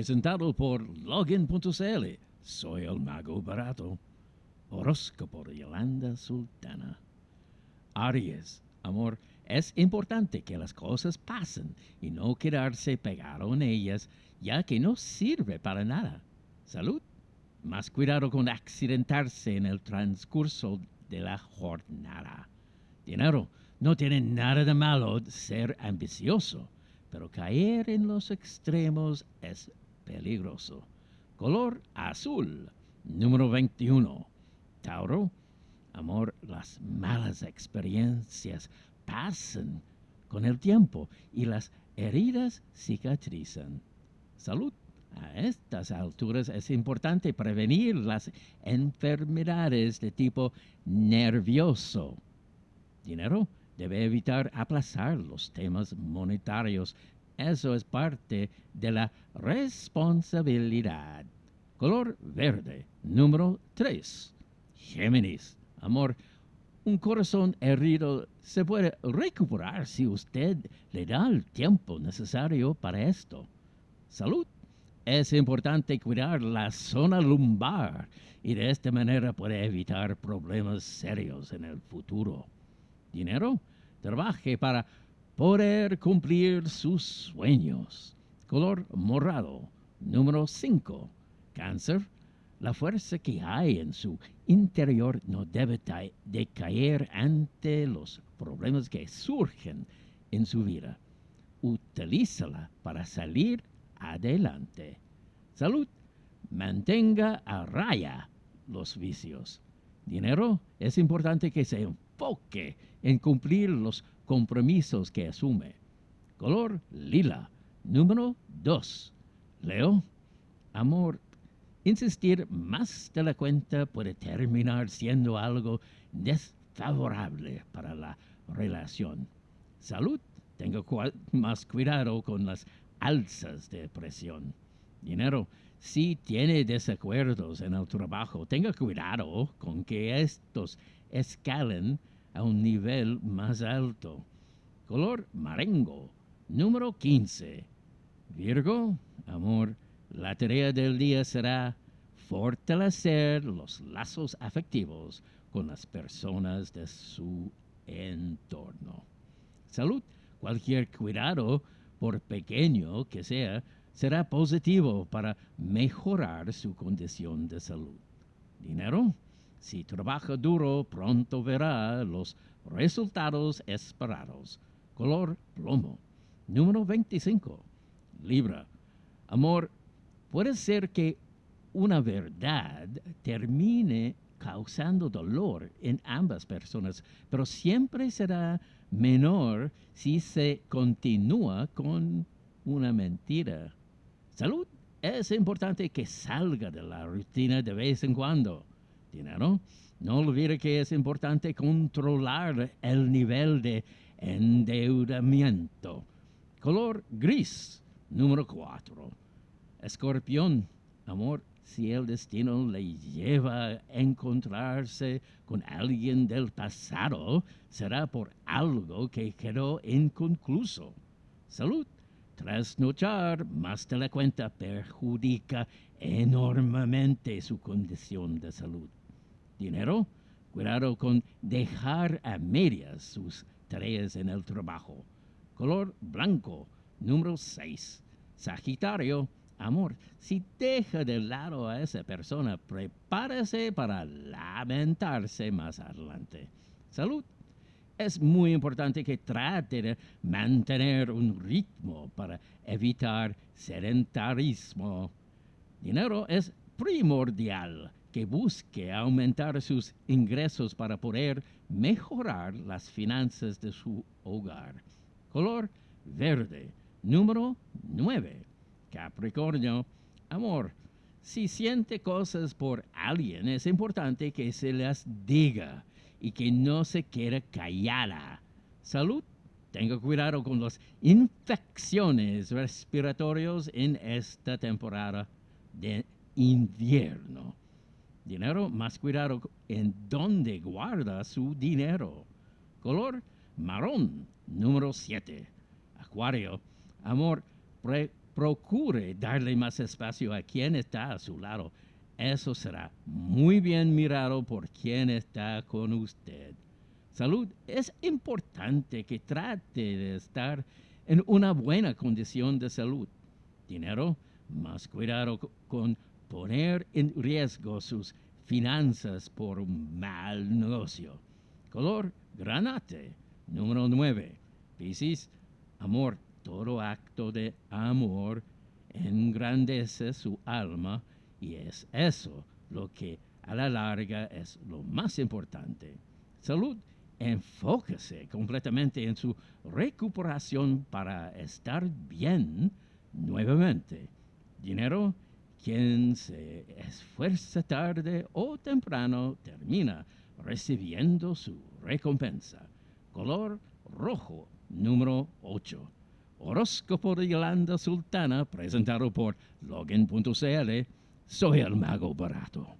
Presentado por Login.cl. Soy el mago barato. Horóscopo de Yolanda Sultana. Aries, amor, es importante que las cosas pasen y no quedarse pegado en ellas, ya que no sirve para nada. Salud, más cuidado con accidentarse en el transcurso de la jornada. Dinero, no tiene nada de malo ser ambicioso, pero caer en los extremos es Color azul, número 21. Tauro, amor, las malas experiencias pasan con el tiempo y las heridas cicatrizan. Salud. A estas alturas es importante prevenir las enfermedades de tipo nervioso. Dinero debe evitar aplazar los temas monetarios. Eso es parte de la responsabilidad. Color verde, número 3. Géminis, amor, un corazón herido se puede recuperar si usted le da el tiempo necesario para esto. Salud. Es importante cuidar la zona lumbar y de esta manera puede evitar problemas serios en el futuro. Dinero. Trabaje para poder cumplir sus sueños. Color morado. Número 5. Cáncer. La fuerza que hay en su interior no debe decaer ante los problemas que surgen en su vida. Utilízala para salir adelante. Salud, mantenga a raya los vicios. Dinero, es importante que se enfoque en cumplir los compromisos que asume. Color lila, número 2. Leo, amor, insistir más de la cuenta puede terminar siendo algo desfavorable para la relación. Salud, tenga más cuidado con las alzas de presión. Dinero, si tiene desacuerdos en el trabajo, tenga cuidado con que estos escalen a un nivel más alto. Color marengo, número 15. Virgo, amor, la tarea del día será fortalecer los lazos afectivos con las personas de su entorno. Salud, cualquier cuidado por pequeño que sea, será positivo para mejorar su condición de salud. Dinero, si trabaja duro, pronto verá los resultados esperados. Color plomo. Número 25. Libra. Amor, puede ser que una verdad termine causando dolor en ambas personas, pero siempre será menor si se continúa con una mentira. Salud. Es importante que salga de la rutina de vez en cuando. Dinero. No olvide que es importante controlar el nivel de endeudamiento. Color gris, número 4. Escorpión, amor, si el destino le lleva a encontrarse con alguien del pasado, será por algo que quedó inconcluso. Salud. Trasnochar más de la cuenta perjudica enormemente su condición de salud. Dinero. Cuidado con dejar a medias sus tareas en el trabajo. Color blanco, número 6. Sagitario Amor, si deja de lado a esa persona, prepárese para lamentarse más adelante. Salud. Es muy importante que trate de mantener un ritmo para evitar sedentarismo. Dinero es primordial que busque aumentar sus ingresos para poder mejorar las finanzas de su hogar. Color verde, número 9. Capricornio, amor, si siente cosas por alguien, es importante que se las diga y que no se quede callada. Salud, tenga cuidado con las infecciones respiratorias en esta temporada de invierno. Dinero, más cuidado en dónde guarda su dinero. Color marrón, número 7. Acuario, amor, procure darle más espacio a quien está a su lado. Eso será muy bien mirado por quien está con usted. Salud, es importante que trate de estar en una buena condición de salud. Dinero, más cuidado con poner en riesgo sus finanzas por un mal negocio. Color granate. Número 9. Piscis, amor. Todo acto de amor engrandece su alma y es eso lo que a la larga es lo más importante. Salud, enfóquese completamente en su recuperación para estar bien nuevamente. Dinero, quien se esfuerza tarde o temprano termina recibiendo su recompensa. Color rojo, número 8. Horóscopo de Yolanda Sultana, presentado por login.cl. Soy el mago barato.